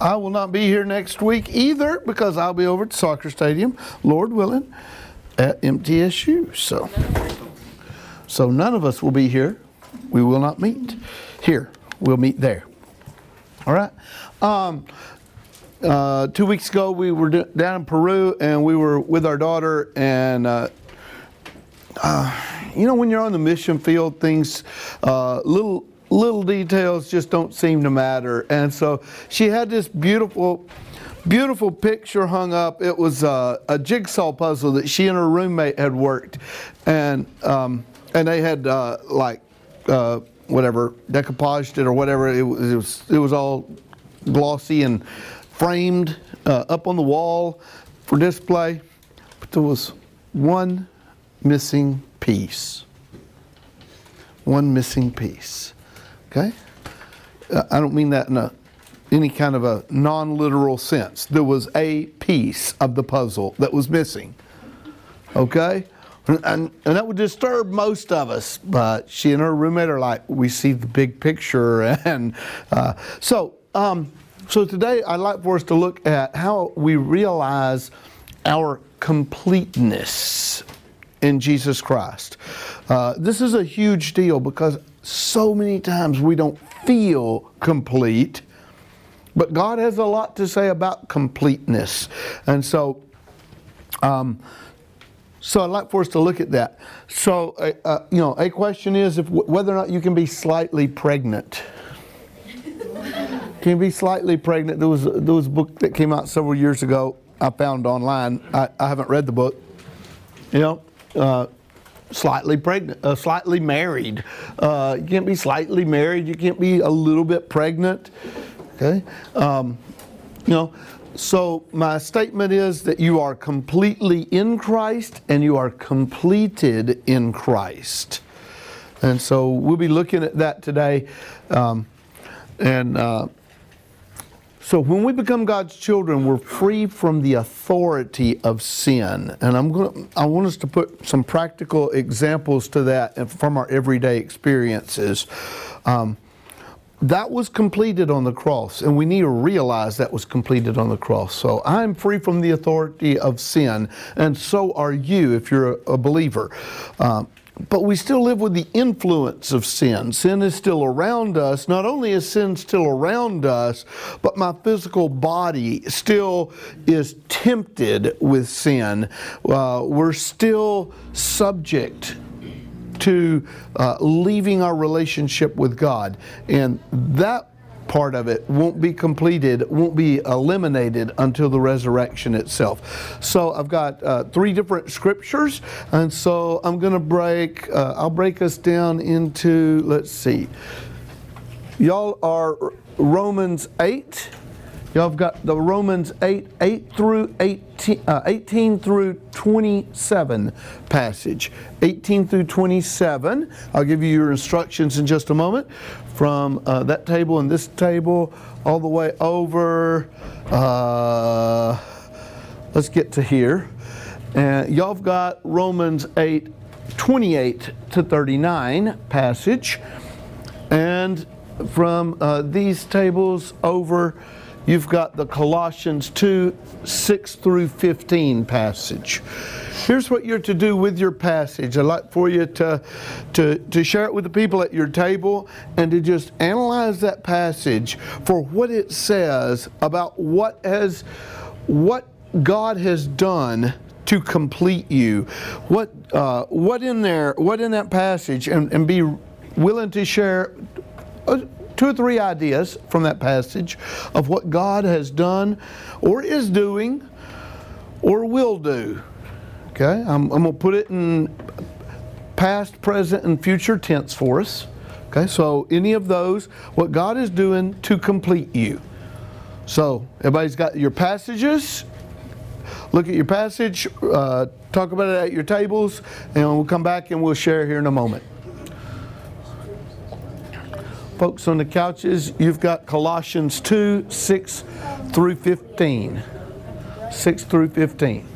I will not be here next week either because I'll be over at soccer stadium, Lord willing, at MTSU. So, so none of us will be here. We will not meet here. We'll meet there. All right. Um, uh, two weeks ago, we were d- down in Peru and we were with our daughter. And, uh, uh, you know, when you're on the mission field, things, uh, little, little details just don't seem to matter. And so she had this beautiful, beautiful picture hung up. It was uh, a jigsaw puzzle that she and her roommate had worked. And, um, and they had uh, like, uh, whatever, decoupaged it or whatever. It was, it was, it was all glossy and framed uh, up on the wall for display. But there was one missing piece. One missing piece. Okay? Uh, I don't mean that in a, any kind of a non literal sense. There was a piece of the puzzle that was missing. Okay? And, and, that would disturb most of us, but she and her roommate are like, we see the big picture. And uh, so, um, so today I'd like for us to look at how we realize our completeness in Jesus Christ. Uh, this is a huge deal because so many times we don't feel complete, but God has a lot to say about completeness. And so, um, so I'd like for us to look at that. So, uh, uh, you know, a question is if whether or not you can be slightly pregnant. can you be slightly pregnant? There was there was a book that came out several years ago. I found online. I, I haven't read the book. You know, uh, slightly pregnant, uh, slightly married. Uh, you can't be slightly married. You can't be a little bit pregnant. Okay, um, you know. So my statement is that you are completely in Christ and you are completed in Christ. And so we'll be looking at that today. Um, and uh, so when we become God's children, we're free from the authority of sin. And I'm going to, I want us to put some practical examples to that from our everyday experiences. Um, that was completed on the cross, and we need to realize that was completed on the cross. So I'm free from the authority of sin, and so are you if you're a, believer. Um, but we still live with the influence of sin. Sin is still around us. Not only is sin still around us, but my physical body still is tempted with sin. Uh, we're still subject to uh, leaving our relationship with God. And that part of it won't be completed, won't be eliminated until the resurrection itself. So I've got uh, three different scriptures, and so I'm going to break, uh, I'll break us down into, let's see, y'all are Romans 8. Y'all have got the Romans 8, 8 through 18, uh, 18 through 27 passage. 18 through 27. I'll give you your instructions in just a moment from uh, that table and this table all the way over. Uh, let's get to here. And y'all have got Romans 8, 28 to 39 passage. And from uh, these tables over you've got the Colossians 2 6 through 15 passage. Here's what you're to do with your passage. I'd like for you to, to, to share it with the people at your table and to just analyze that passage for what it says about what has what God has done to complete you. What uh, what in there, what in that passage, and, and be willing to share uh, two or three ideas from that passage of what God has done or is doing or will do. Okay, I'm, I'm going to put it in past, present, and future tense for us. Okay, so any of those, what God is doing to complete you. So everybody's got your passages. Look at your passage, uh, talk about it at your tables, and we'll come back and we'll share here in a moment. Folks on the couches, you've got Colossians 2 6 through 15. 6 through 15.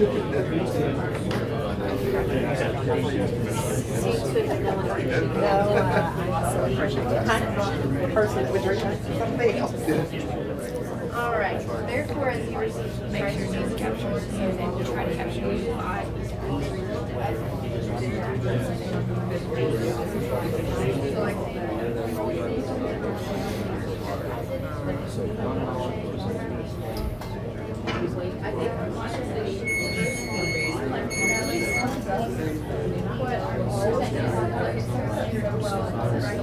person right. Therefore, as you receive Christ, Jesus captures and will try to capture you. I like things that we're suffering, things that are happening right now, is never to be compared to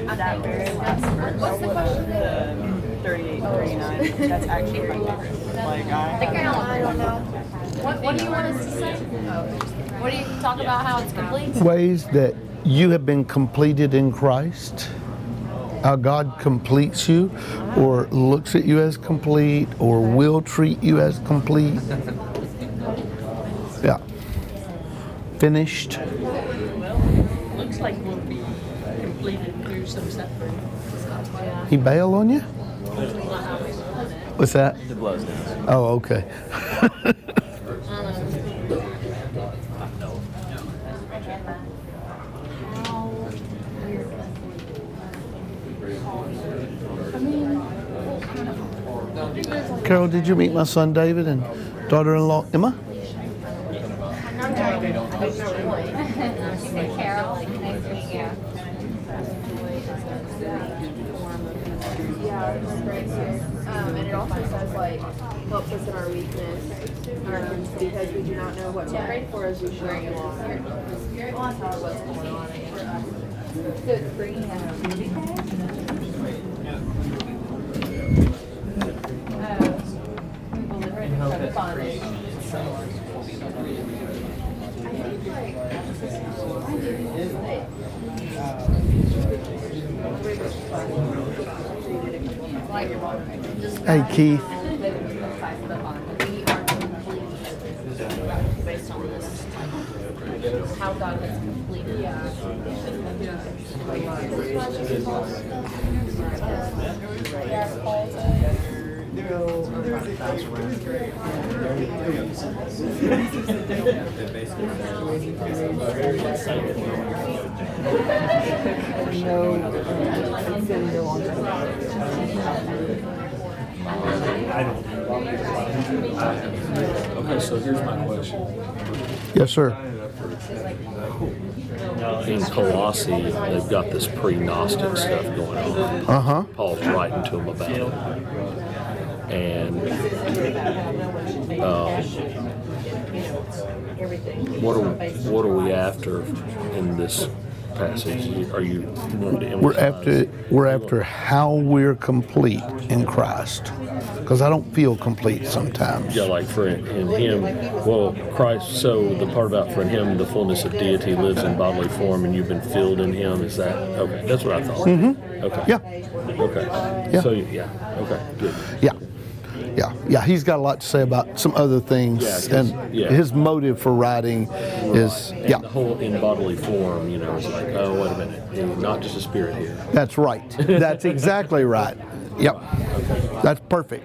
what's That very last What's the question? the 38, 39. That's actually my favorite. Like I, I don't know. What, what do you want us to say? What do you talk about how it's complete? Ways that you have been completed in Christ. How God completes you, or looks at you as complete, or will treat you as complete. Yeah. Finished. Looks like we'll be completed through some suffering. He bail on you? What's that? The blows down. Oh, okay. Carol, did you meet my son David and daughter-in-law Emma? Um, and it also says like helps us in our weakness, um, because we do not know what to pray for as we. So it's bringing out. Hey, Keith. Based on this, how God has completed. Okay, so here's my question. Yes, sir. In Colossae, they've got this pre-Gnostic stuff going on. Uh huh. Paul's writing to them about it. And um, what are what are we after in this passage? Are you We're after we're after how we're complete in Christ, because I don't feel complete sometimes. Yeah, like for in, in him, well, Christ. So the part about for in him, the fullness of deity lives in bodily form, and you've been filled in him. Is that okay? That's what I thought. Mm-hmm. Okay. Yeah, Okay. Yeah. So yeah. Okay. Good. yeah, yeah, yeah. He's got a lot to say about some other things, Yeah, and yeah. his motive for writing is And yeah. the whole in bodily form, you know, is like, oh, wait a minute, you know, not just a spirit here. That's right. That's exactly right. Yep. That's perfect.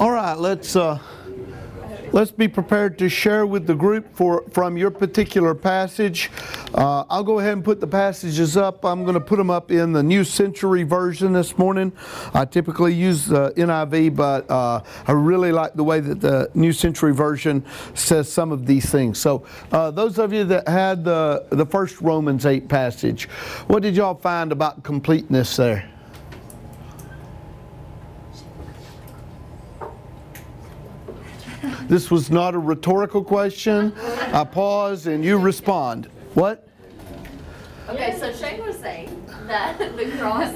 All right, let's uh, let's be prepared to share with the group for from your particular passage. Uh, I'll go ahead and put the passages up. I'm going to put them up in the New Century Version this morning. I typically use the NIV, but uh, I really like the way that the New Century Version says some of these things. So, uh, those of you that had the the first Romans eight passage, what did y'all find about completeness there? This was not a rhetorical question. I pause and you respond. What? Okay, so Shane was saying that the cross,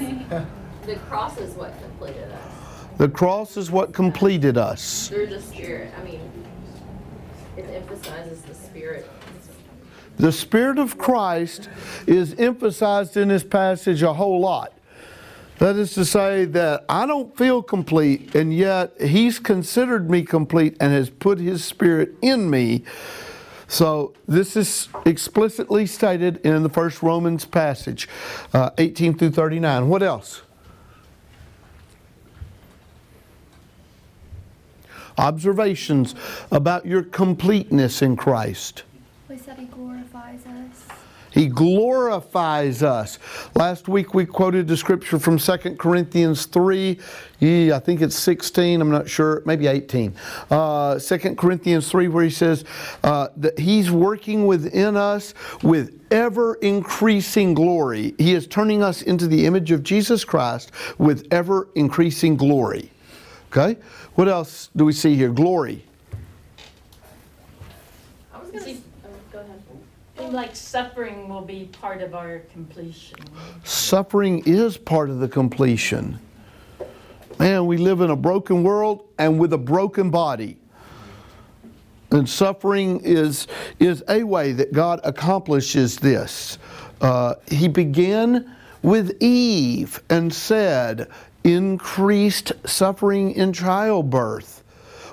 the cross is what completed us The cross is what completed us. through the Spirit. I mean, it emphasizes the Spirit. The Spirit of Christ is emphasized in this passage a whole lot. That is to say, that I don't feel complete, and yet He's considered me complete and has put His Spirit in me. So, this is explicitly stated in the first Romans passage, uh, 18 through 39. What else? Observations about your completeness in Christ. He glorifies us. He glorifies us. Last week we quoted the scripture from 2 Corinthians 3. Yeah, I think it's 16, I'm not sure, maybe 18. Uh, 2 Corinthians 3, where he says uh, that he's working within us with ever increasing glory. He is turning us into the image of Jesus Christ with ever increasing glory. Okay? What else do we see here? Glory. I was gonna. See- s- oh, go ahead. Like suffering will be part of our completion. Suffering is part of the completion. Man, we live in a broken world and with a broken body. And suffering is, is a way that God accomplishes this. Uh, he began with Eve and said, increased suffering in childbirth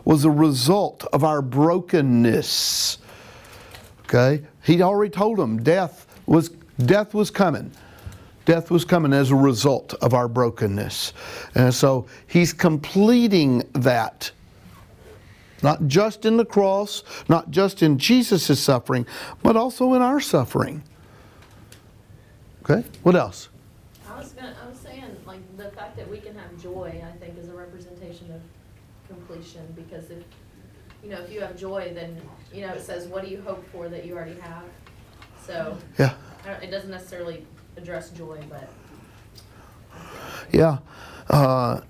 was a result of our brokenness. Okay? He'd already told them death was death was coming. Death was coming as a result of our brokenness. And so he's completing that. Not just in the cross, not just in Jesus' suffering, but also in our suffering. Okay? What else? I was gonna, I was saying, like, the fact that we can have joy, I think, is a representation of completion, because if, you know, if you have joy, then, you know, it says, what do you hope for that you already have? So, Yeah. I don't, it doesn't necessarily address joy, but Yeah. Uh,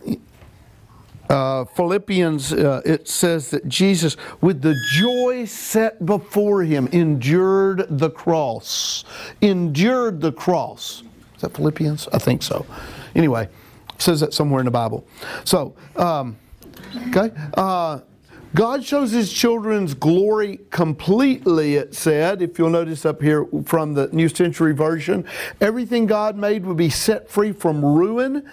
uh, Philippians, uh, it says that Jesus, with the joy set before him, endured the cross. Endured the cross. Is that Philippians? I think so. Anyway, it says that somewhere in the Bible. So, um, okay. God shows his children's glory completely, it said, if you'll notice up here from the New Century Version. Everything God made would be set free from ruin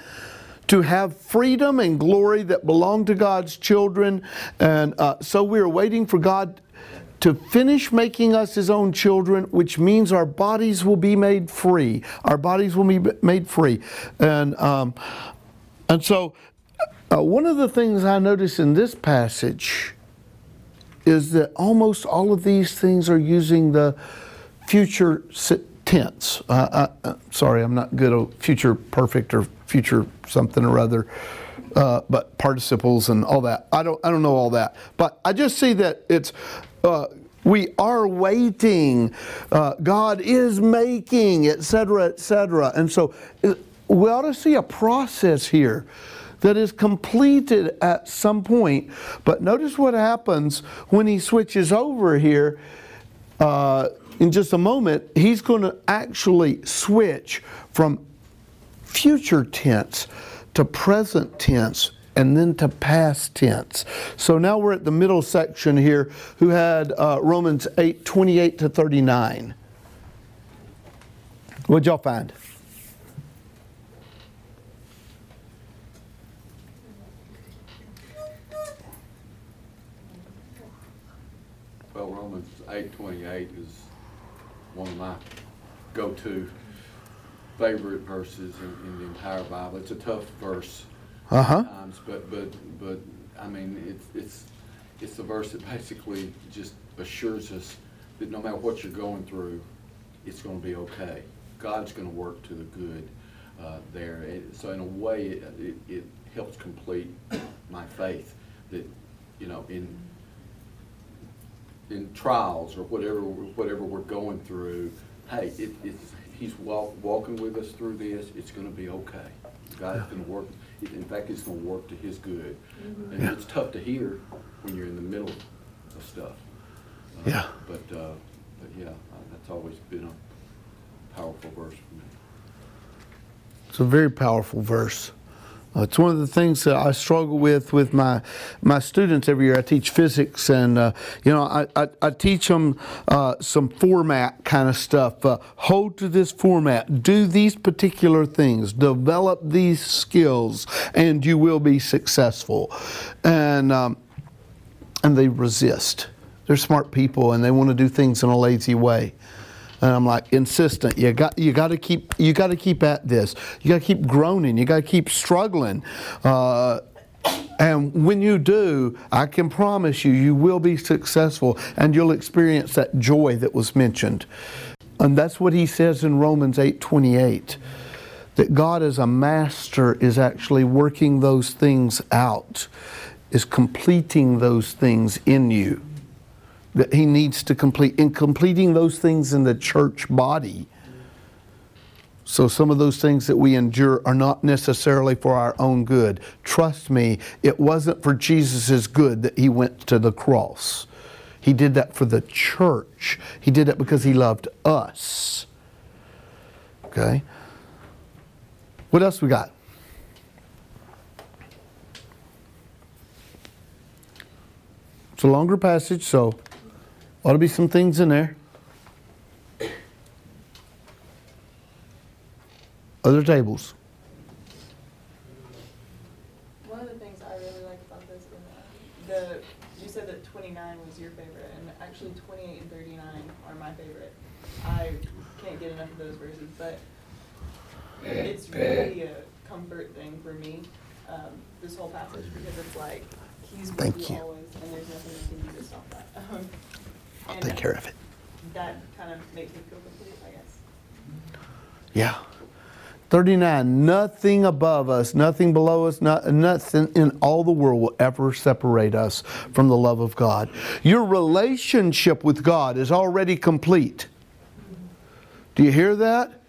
to have freedom and glory that belong to God's children. And uh, so we're waiting for God to finish making us his own children, which means our bodies will be made free. Our bodies will be made free. And, um, and so uh, one of the things I notice in this passage is that almost all of these things are using the future tense. Uh, uh, sorry, I'm not good at future perfect or future something or other, uh, but participles and all that. I don't, I don't know all that. But I just see that it's. Uh, we are waiting. Uh, God is making, etc., etc. And so uh, we ought to see a process here that is completed at some point. But notice what happens when he switches over here. Uh, in just a moment, he's going to actually switch from future tense to present tense and then to past tense. So now we're at the middle section here, who had uh, Romans 8 28 to 39. What'd y'all find? Well, Romans eight twenty-eight is one of my go-to favorite verses in, in the entire Bible. It's a tough verse Uh huh. times, but, but, but, I mean, it's, it's, it's the verse that basically just assures us that no matter what you're going through, it's gonna be okay. God's gonna work to the good, uh, there. It- So in a way, it, it, it helps complete my faith that, you know, in, in trials or whatever, whatever we're going through, hey, it, it's, he's walk, walking with us through this, it's gonna be okay. God's gonna work, in fact, it's gonna work to his good. And it's tough to hear when you're in the middle of stuff. Uh, Yeah. But, uh, but yeah, uh, that's always been a powerful verse for me. It's a very powerful verse. Uh, it's one of the things that I struggle with with my my students every year. I teach physics, and uh, you know, I, I, I teach them uh, some format kind of stuff. Uh, hold to this format. Do these particular things. Develop these skills, and you will be successful. And um, and they resist. They're smart people, and they want to do things in a lazy way. And I'm like insistent. You got you got to keep you got to keep at this. You got to keep groaning. You got to keep struggling. Uh, and when you do, I can promise you, you will be successful, and you'll experience that joy that was mentioned. And that's what he says in Romans 8:28. That God as a master is actually working those things out, is completing those things in you that he needs to complete in completing those things in the church body. So some of those things that we endure are not necessarily for our own good. Trust me, it wasn't for Jesus' good that he went to the cross. He did that for the church. He did it because he loved us. Okay? What else we got? It's a longer passage, so ought to be some things in there. Other tables. One of the things I really like about this is the, you said that twenty-nine was your favorite, and actually twenty-eight and thirty-nine are my favorite. I can't get enough of those verses, but it's really a comfort thing for me, um, this whole passage, because it's like, he's with Thank you you. always, and there's nothing you can do to stop that. I'll and take care of it. That kind of makes me feel complete, I guess. Yeah. 39. Nothing above us, nothing below us, not, nothing in all the world will ever separate us from the love of God. Your relationship with God is already complete. Do you hear that?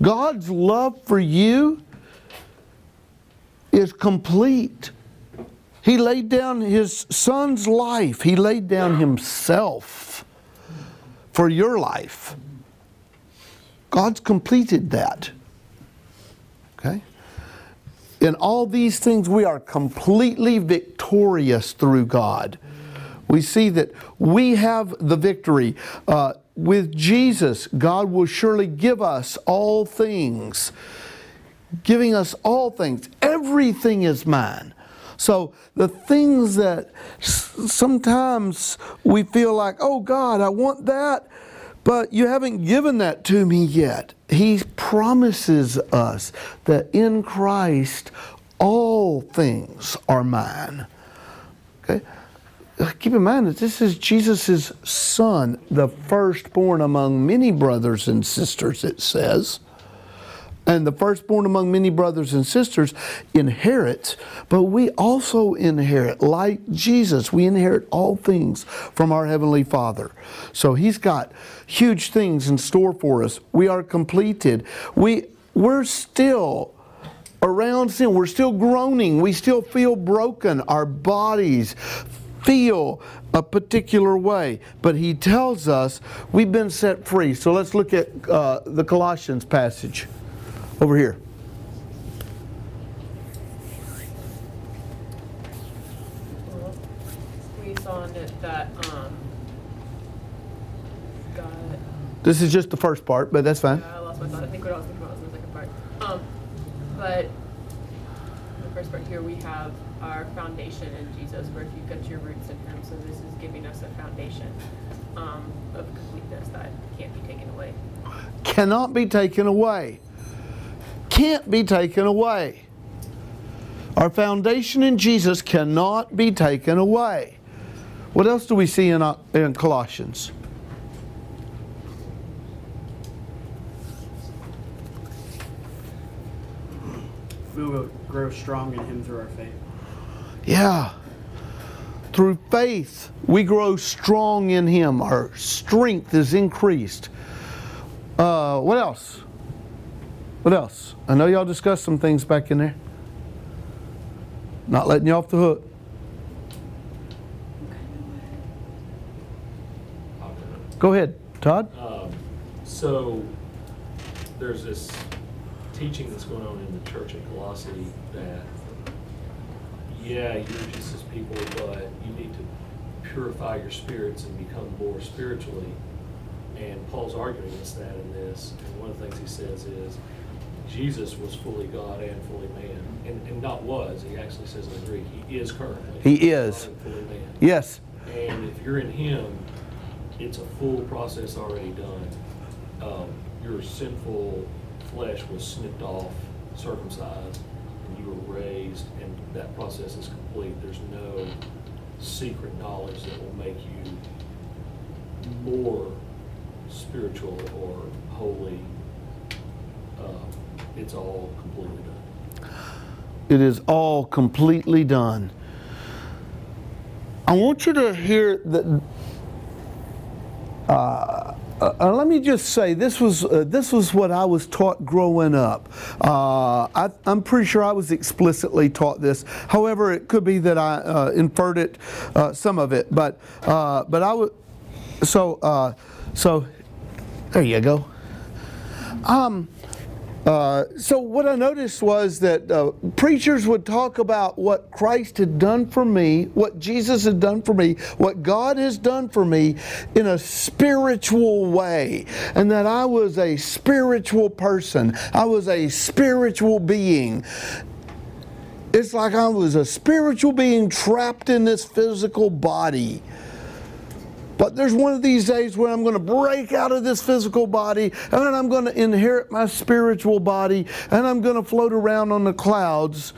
God's love for you is complete. He laid down his son's life, he laid down himself for your life. God's completed that. Okay? In all these things, we are completely victorious through God. We see that we have the victory. Uh, with Jesus, God will surely give us all things, giving us all things. Everything is mine. So the things that sometimes we feel like, oh God, I want that, but you haven't given that to me yet. He promises us that in Christ all things are mine. Okay? Keep in mind that this is Jesus' son, the firstborn among many brothers and sisters, it says. And the firstborn among many brothers and sisters inherits, but we also inherit, like Jesus, we inherit all things from our Heavenly Father. So He's got huge things in store for us. We are completed. We, we're still around sin. We're still groaning. We still feel broken. Our bodies feel a particular way. But he tells us we've been set free. So let's look at uh, the Colossians passage over here. Um, this is just the first part, but that's fine. Yeah, I lost my thought. I think what I was thinking about was the second part. Um, but the first part here, we have our foundation in Jesus, where if you get your roots in Him, so this is giving us a foundation um, of completeness that can't be taken away. Cannot be taken away. Can't be taken away. Our foundation in Jesus cannot be taken away. What else do we see in, uh, in Colossians? We will grow strong in Him through our faith. Yeah. Through faith, we grow strong in Him. Our strength is increased. Uh, what else? What else? I know y'all discussed some things back in there. Not letting you off the hook. Go ahead, Todd. Um, so there's this teaching that's going on in the church at Colossae that, yeah, you're just as people, but you need to purify your spirits and become more spiritually. And Paul's arguing against that in this. And one of the things he says is Jesus was fully God and fully man. And, and not was, he actually says in the Greek, he is currently. He is. God and fully man. Yes. And if you're in Him, it's a full process already done. Um, your sinful flesh was snipped off, circumcised, and you were raised, and that process is complete. There's no secret knowledge that will make you more spiritual or holy. Um, it's all completely done. It is all completely done. I want you to hear that. Uh, uh, let me just say this was uh, this was what I was taught growing up. Uh, I, am pretty sure I was explicitly taught this. However, it could be that I uh, inferred it, uh, some of it. But but I would. So so, there you go. Um. Uh, so what I noticed was that uh, preachers would talk about what Christ had done for me, what Jesus had done for me, what God has done for me in a spiritual way, and that I was a spiritual person. I was a spiritual being. It's like I was a spiritual being trapped in this physical body. But there's one of these days where I'm going to break out of this physical body and I'm going to inherit my spiritual body and I'm going to float around on the clouds.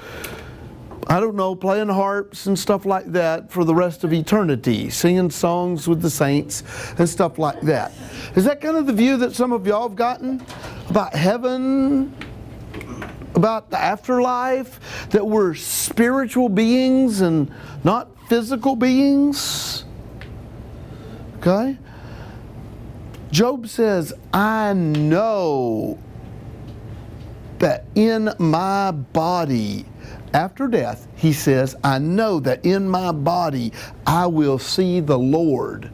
I don't know, playing harps and stuff like that for the rest of eternity, singing songs with the saints and stuff like that. Is that kind of the view that some of y'all have gotten about heaven? About the afterlife? That we're spiritual beings and not physical beings? Okay? Job says, I know that in my body, after death, he says, I know that in my body I will see the Lord.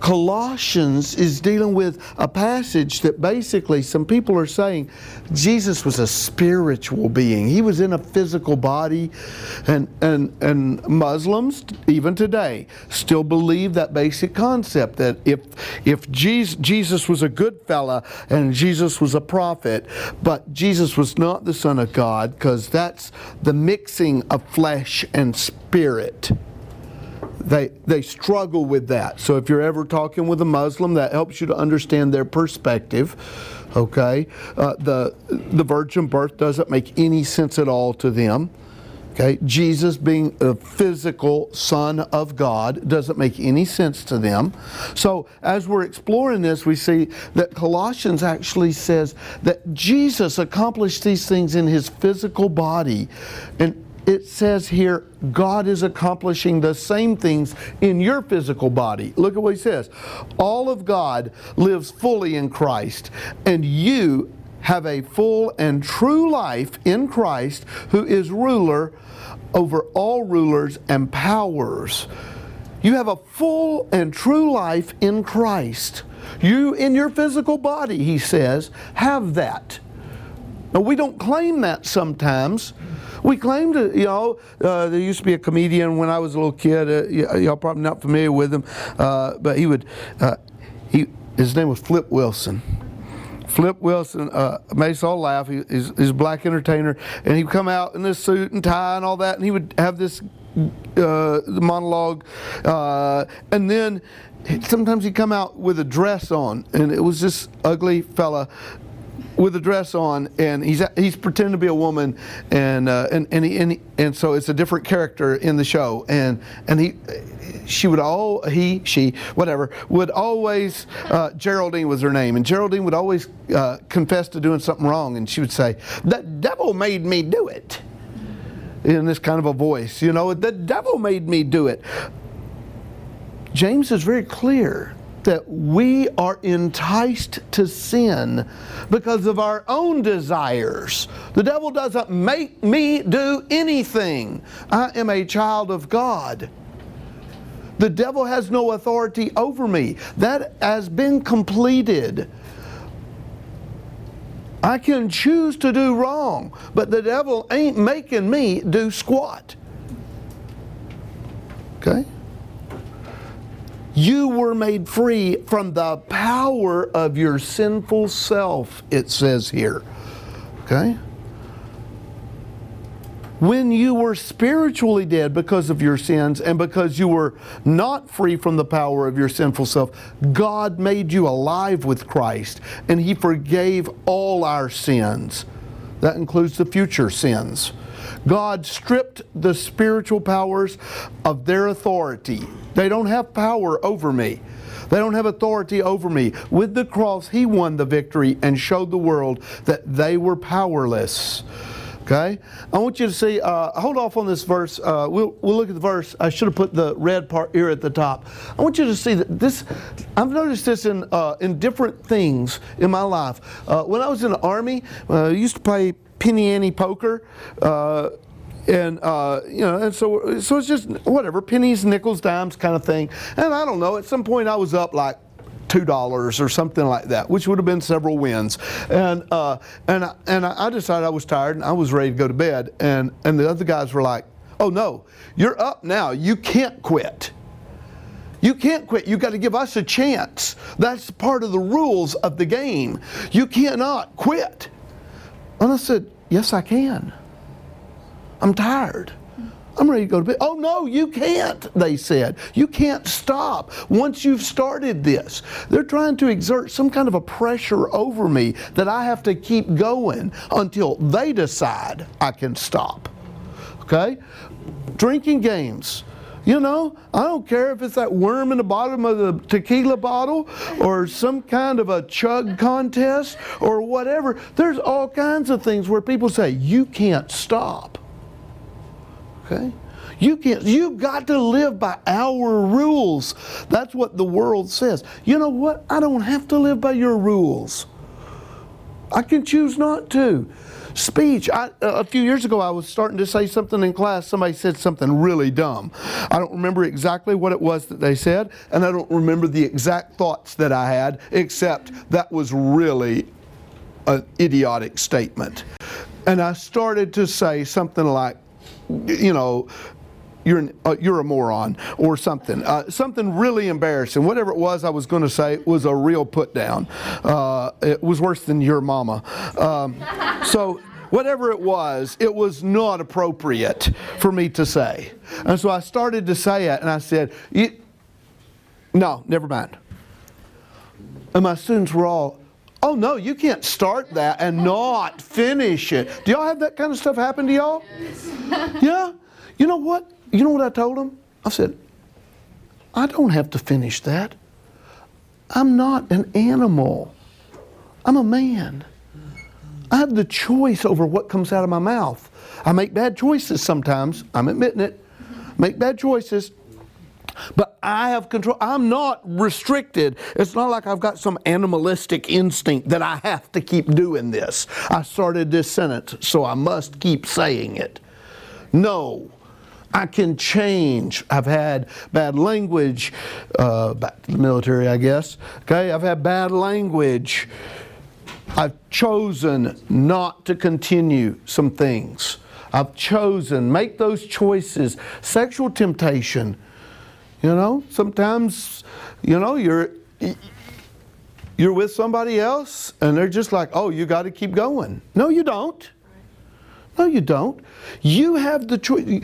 Colossians is dealing with a passage that basically some people are saying Jesus was a spiritual being. He was in a physical body. And, and, and Muslims, even today, still believe that basic concept that if, if Jesus, Jesus was a good fella and Jesus was a prophet, but Jesus was not the Son of God, because that's the mixing of flesh and spirit they they struggle with that. So if you're ever talking with a Muslim, that helps you to understand their perspective. Okay, uh, the the virgin birth doesn't make any sense at all to them. Okay, Jesus being a physical Son of God doesn't make any sense to them. So, as we're exploring this, we see that Colossians actually says that Jesus accomplished these things in his physical body. And it says here, God is accomplishing the same things in your physical body. Look at what he says. All of God lives fully in Christ, and you have a full and true life in Christ, who is ruler over all rulers and powers. You have a full and true life in Christ. You, in your physical body, he says, have that. Now, we don't claim that sometimes We claim to, you know, uh, there used to be a comedian when I was a little kid. Uh, y'all probably not familiar with him, uh, but he would, uh, he, his name was Flip Wilson. Flip Wilson uh, made us all laugh. He, he's, he's a black entertainer, and he'd come out in this suit and tie and all that, and he would have this uh, monologue, uh, and then sometimes he'd come out with a dress on, and it was this ugly fella with a dress on, and he's he's pretending to be a woman, and uh, and and, he, and and so it's a different character in the show, and and he she would all he she whatever would always uh, Geraldine was her name, and Geraldine would always uh, confess to doing something wrong, and she would say, "The devil made me do it." In this kind of a voice, you know, the devil made me do it. James is very clear that we are enticed to sin because of our own desires. The devil doesn't make me do anything. I am a child of God. The devil has no authority over me. That has been completed. I can choose to do wrong, but the devil ain't making me do squat. Okay? You were made free from the power of your sinful self, it says here. Okay? When you were spiritually dead because of your sins and because you were not free from the power of your sinful self, God made you alive with Christ and He forgave all our sins. That includes the future sins. God stripped the spiritual powers of their authority. They don't have power over me. They don't have authority over me. With the cross, He won the victory and showed the world that they were powerless. Okay? I want you to see, uh, hold off on this verse. Uh, we'll, we'll look at the verse. I should have put the red part here at the top. I want you to see that this, I've noticed this in, uh, in different things in my life. Uh, when I was in the Army, uh, I used to play penny ante poker. And uh, you know, and so so it's just whatever pennies, nickels, dimes kind of thing. And I don't know. At some point, I was up like two dollars or something like that, which would have been several wins. And uh, and I, and I decided I was tired and I was ready to go to bed. And and the other guys were like, "Oh no, you're up now. You can't quit." You can't quit. You got to give us a chance. That's part of the rules of the game. You cannot quit. And I said, Yes, I can. I'm tired. I'm ready to go to bed. Oh, no, you can't, they said. You can't stop once you've started this. They're trying to exert some kind of a pressure over me that I have to keep going until they decide I can stop. Okay? Drinking games. You know, I don't care if it's that worm in the bottom of the tequila bottle or some kind of a chug contest or whatever. There's all kinds of things where people say, you can't stop. Okay? You can't, you got to live by our rules. That's what the world says. You know what? I don't have to live by your rules. I can choose not to. Speech. I, a few years ago, I was starting to say something in class. Somebody said something really dumb. I don't remember exactly what it was that they said, and I don't remember the exact thoughts that I had, except that was really an idiotic statement. And I started to say something like, you know, you're, an, uh, you're a moron or something. Uh, something really embarrassing. Whatever it was I was going to say was a real put down. Uh, it was worse than your mama. Um, so, whatever it was, it was not appropriate for me to say. And so I started to say it and I said, no, never mind. And my students were all, Oh no, you can't start that and not finish it. Do y'all have that kind of stuff happen to y'all? Yeah? You know what? You know what I told them? I said, I don't have to finish that. I'm not an animal. I'm a man. I have the choice over what comes out of my mouth. I make bad choices sometimes. I'm admitting it. Make bad choices. But I have control. I'm not restricted. It's not like I've got some animalistic instinct that I have to keep doing this. I started this sentence, so I must keep saying it. No. I can change. I've had bad language, uh, back to the military, I guess. Okay, I've had bad language. I've chosen not to continue some things. I've chosen. Make those choices. Sexual temptation. You know, sometimes, you know, you're you're with somebody else and they're just like, "Oh, you got to keep going." No, you don't. No, you don't. You have the choice.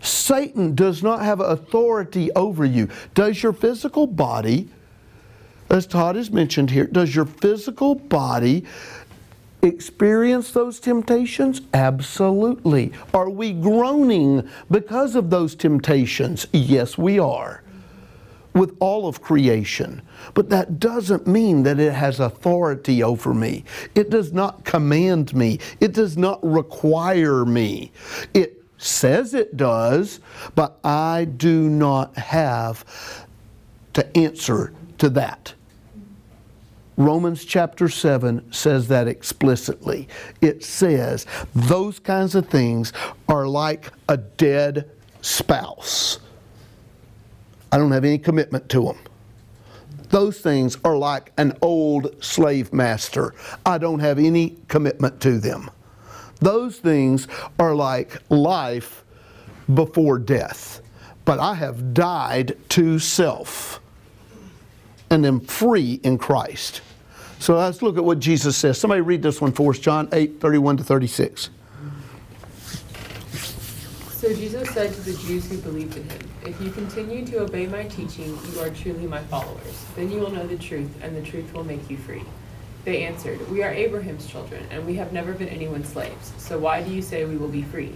Satan does not have authority over you. Does your physical body, as Todd has mentioned here, does your physical body experience those temptations? Absolutely. Are we groaning because of those temptations? Yes, we are. With all of creation. But that doesn't mean that it has authority over me. It does not command me. It does not require me. It says it does, but I do not have to answer to that. Romans chapter 7 says that explicitly. It says those kinds of things are like a dead spouse. I don't have any commitment to them. Those things are like an old slave master. I don't have any commitment to them. Those things are like life before death. But I have died to self and am free in Christ. So let's look at what Jesus says. Somebody read this one for us, John 8, 31 to 36. So Jesus said to the Jews who believed in him, If you continue to obey my teaching, you are truly my followers. Then you will know the truth, and the truth will make you free. They answered, We are Abraham's children, and we have never been anyone's slaves. So why do you say we will be free?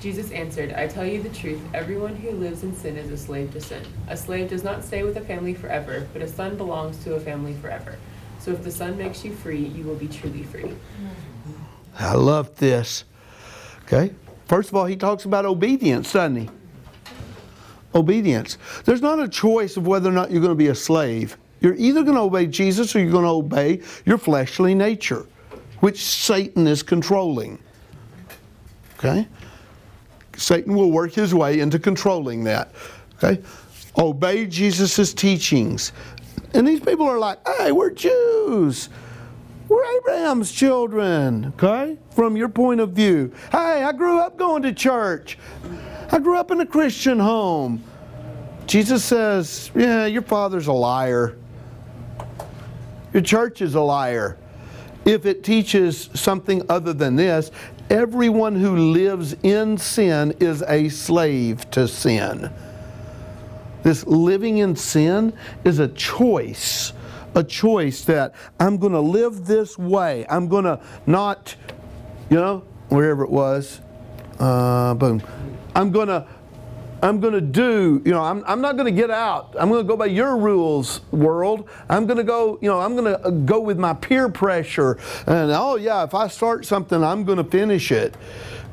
Jesus answered, I tell you the truth, everyone who lives in sin is a slave to sin. A slave does not stay with a family forever, but a son belongs to a family forever. So if the Son makes you free, you will be truly free. I love this. Okay? First of all, he talks about obedience, doesn't he? Obedience. There's not a choice of whether or not you're going to be a slave. You're either going to obey Jesus or you're going to obey your fleshly nature, which Satan is controlling. Okay? Satan will work his way into controlling that. Okay? Obey Jesus' teachings. And these people are like, hey, we're Jews. We're Abraham's children, okay? From your point of view. Hey, I grew up going to church. I grew up in a Christian home. Jesus says, yeah, your father's a liar. Your church is a liar. If it teaches something other than this, everyone who lives in sin is a slave to sin. This living in sin is a choice, a choice that I'm going to live this way. I'm going to not, you know, wherever it was, uh, boom. I'm going to. I'm going to do, you know, I'm, I'm not going to get out. I'm going to go by your rules, world. I'm going to go, you know, I'm going to go with my peer pressure. And oh, yeah, if I start something, I'm going to finish it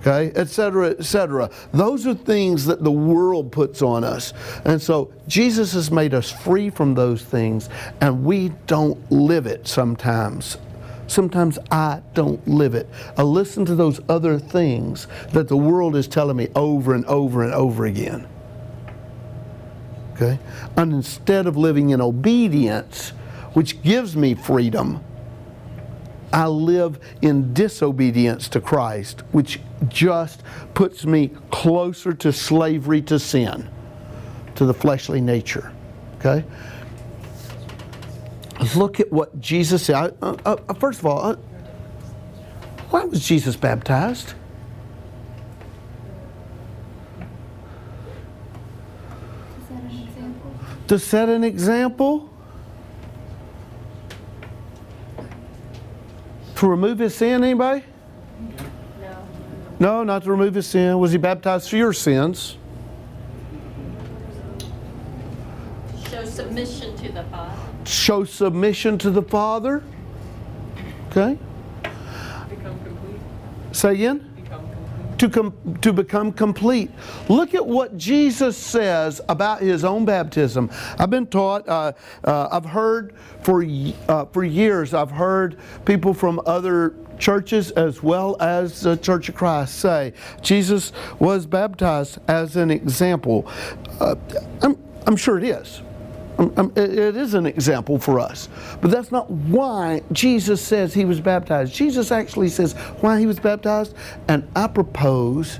okay, etc., etc. Those are things that the world puts on us. And so Jesus has made us free from those things, and we don't live it sometimes. Sometimes I don't live it. I listen to those other things that the world is telling me over and over and over again. Okay? And instead of living in obedience, which gives me freedom, I live in disobedience to Christ, which just puts me closer to slavery to sin, to the fleshly nature. Okay? Look at what Jesus said. Uh, uh, first of all, uh, why was Jesus baptized? To set an example? To remove his sin, anybody? No. No, not to remove his sin. Was he baptized for your sins? Show submission to the Father. Show submission to the Father. Okay. Become complete. Say again? To, com- to become complete. Look at what Jesus says about his own baptism. I've been taught, uh, uh, I've heard for, uh, for years, I've heard people from other churches as well as the Church of Christ say Jesus was baptized as an example. Uh, I'm, I'm sure it is. Um, um, it- is an example for us. But that's not why Jesus says he was baptized. Jesus actually says why he was baptized, and I propose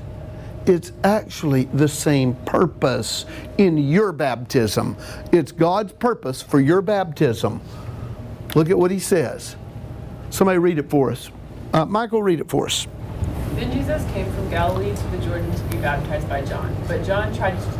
it's actually the same purpose in your baptism. It's God's purpose for your baptism. Look at what he says. Somebody read it for us. Uh, Michael, read it for us. Then Jesus came from Galilee to the Jordan to be baptized by John. But John tried to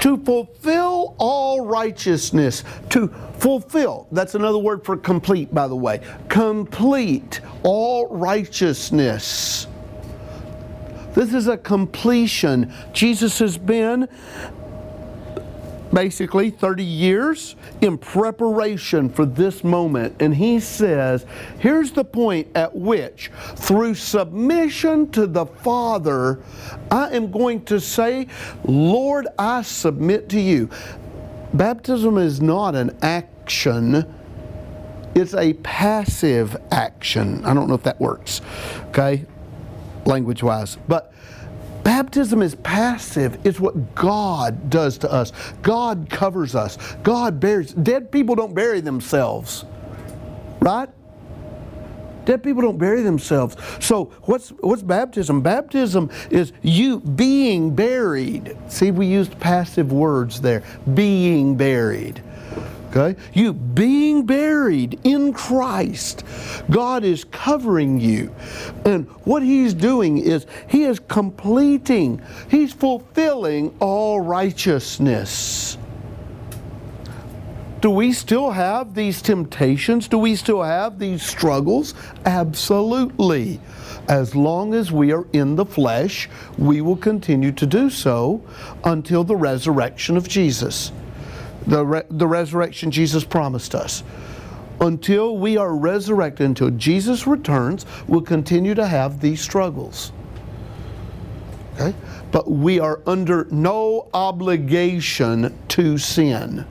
To fulfill all righteousness. To fulfill, that's another word for complete, by the way. Complete all righteousness. This is a completion. Jesus has been basically 30 years in preparation for this moment. And he says, here's the point at which, through submission to the Father, I am going to say, Lord, I submit to you. Baptism is not an action. It's a passive action. I don't know if that works, okay, language wise. But Baptism is passive. It's what God does to us. God covers us. God buries. Dead people don't bury themselves, right? Dead people don't bury themselves. So what's what's baptism? Baptism is you being buried. See, we used passive words there. Being buried. Okay? You being buried in Christ. God is covering you. And what He's doing is He is completing, He's fulfilling all righteousness. Do we still have these temptations? Do we still have these struggles? Absolutely. As long as we are in the flesh, we will continue to do so until the resurrection of Jesus the, re- the resurrection Jesus promised us. Until we are resurrected, until Jesus returns, we'll continue to have these struggles. Okay? But we are under no obligation to sin.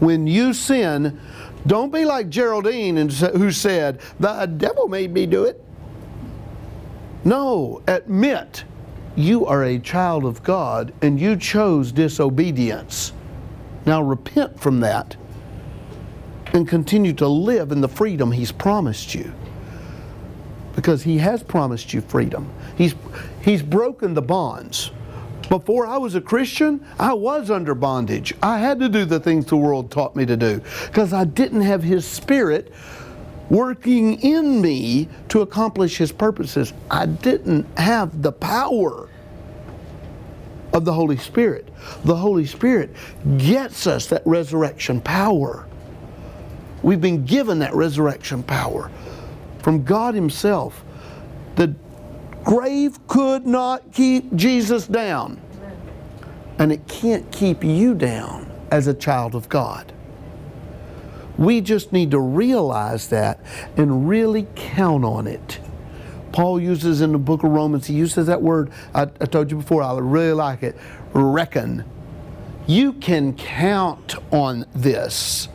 When you sin, don't be like Geraldine who said, The devil made me do it. No, admit you are a child of God and you chose disobedience. Now repent from that and continue to live in the freedom He's promised you. Because He has promised you freedom. He's, he's broken the bonds. Before I was a Christian, I was under bondage. I had to do the things the world taught me to do because I didn't have His Spirit working in me to accomplish His purposes. I didn't have the power of the Holy Spirit. The Holy Spirit gets us that resurrection power. We've been given that resurrection power from God Himself. The grave could not keep Jesus down, and it can't keep you down as a child of God. We just need to realize that and really count on it. Paul uses in the book of Romans, he uses that word, I, I told you before, I really like it, reckon. You can count on this.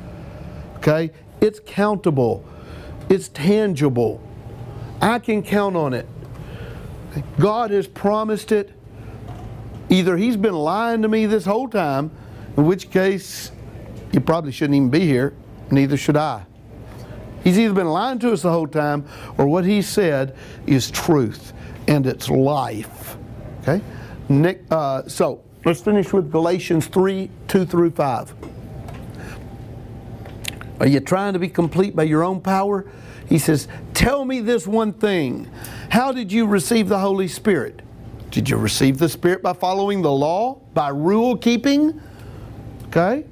Okay? It's countable, it's tangible. I can count on it. God has promised it. Either He's been lying to me this whole time, in which case He probably shouldn't even be here, neither should I. He's either been lying to us the whole time, or what he said is truth and it's life. Okay? Nick, uh, so let's finish with Galatians 3 2 through 5. Are you trying to be complete by your own power? He says, Tell me this one thing. How did you receive the Holy Spirit? Did you receive the Spirit by following the law? By rule keeping? Okay?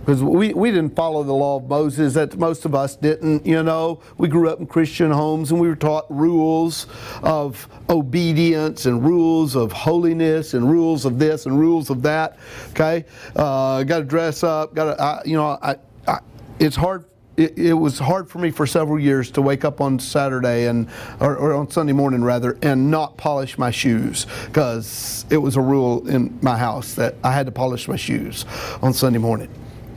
Because we, we didn't follow the law of Moses, that most of us didn't, you know. We grew up in Christian homes and we were taught rules of obedience and rules of holiness and rules of this and rules of that, okay? Uh, got to dress up, got to, you know, I, I, it's hard it, it was hard for me for several years to wake up on Saturday and or, or on Sunday morning rather and not polish my shoes because it was a rule in my house that I had to polish my shoes on Sunday morning.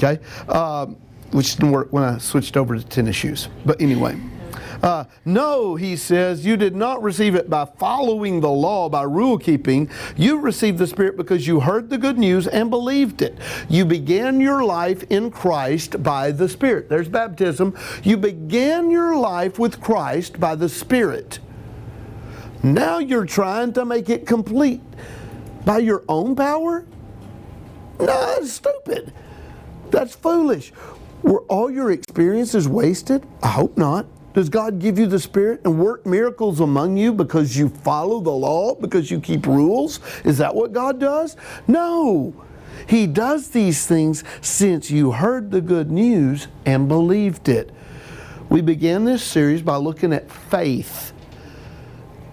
Okay, um, which didn't work when I switched over to tennis shoes. But anyway. Uh, no, he says, you did not receive it by following the law, by rule keeping. You received the Spirit because you heard the good news and believed it. You began your life in Christ by the Spirit. There's baptism. You began your life with Christ by the Spirit. Now you're trying to make it complete by your own power? No, that's stupid. That's foolish. Were all your experiences wasted? I hope not. Does God give you the Spirit and work miracles among you because you follow the law, because you keep rules? Is that what God does? No. He does these things since you heard the good news and believed it. We began this series by looking at faith,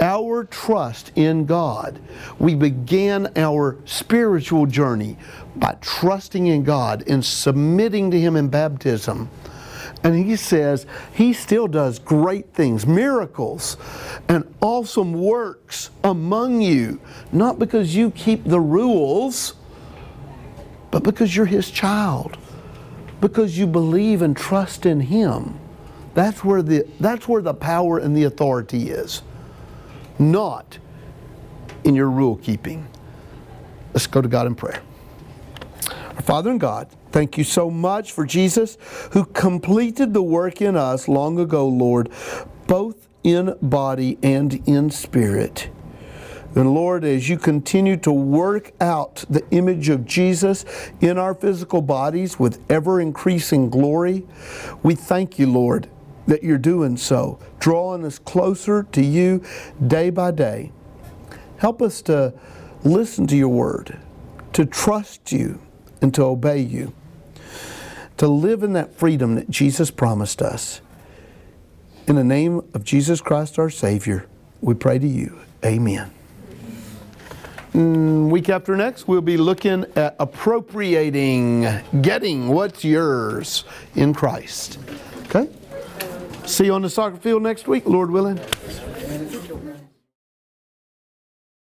our trust in God. We began our spiritual journey by trusting in God and submitting to Him in baptism. And he says he still does great things, miracles, and awesome works among you, not because you keep the rules, but because you're his child, because you believe and trust in him. That's where the, that's where the power and the authority is, not in your rule keeping. Let's go to God in prayer. Father and God, thank you so much for Jesus who completed the work in us long ago, Lord, both in body and in spirit. And Lord, as you continue to work out the image of Jesus in our physical bodies with ever increasing glory, we thank you, Lord, that you're doing so, drawing us closer to you day by day. Help us to listen to your word, to trust you, and to obey you, to live in that freedom that Jesus promised us. In the name of Jesus Christ our Savior, we pray to you. Amen. Mm, week after next, we'll be looking at appropriating, getting what's yours in Christ. Okay? See you on the soccer field next week, Lord willing.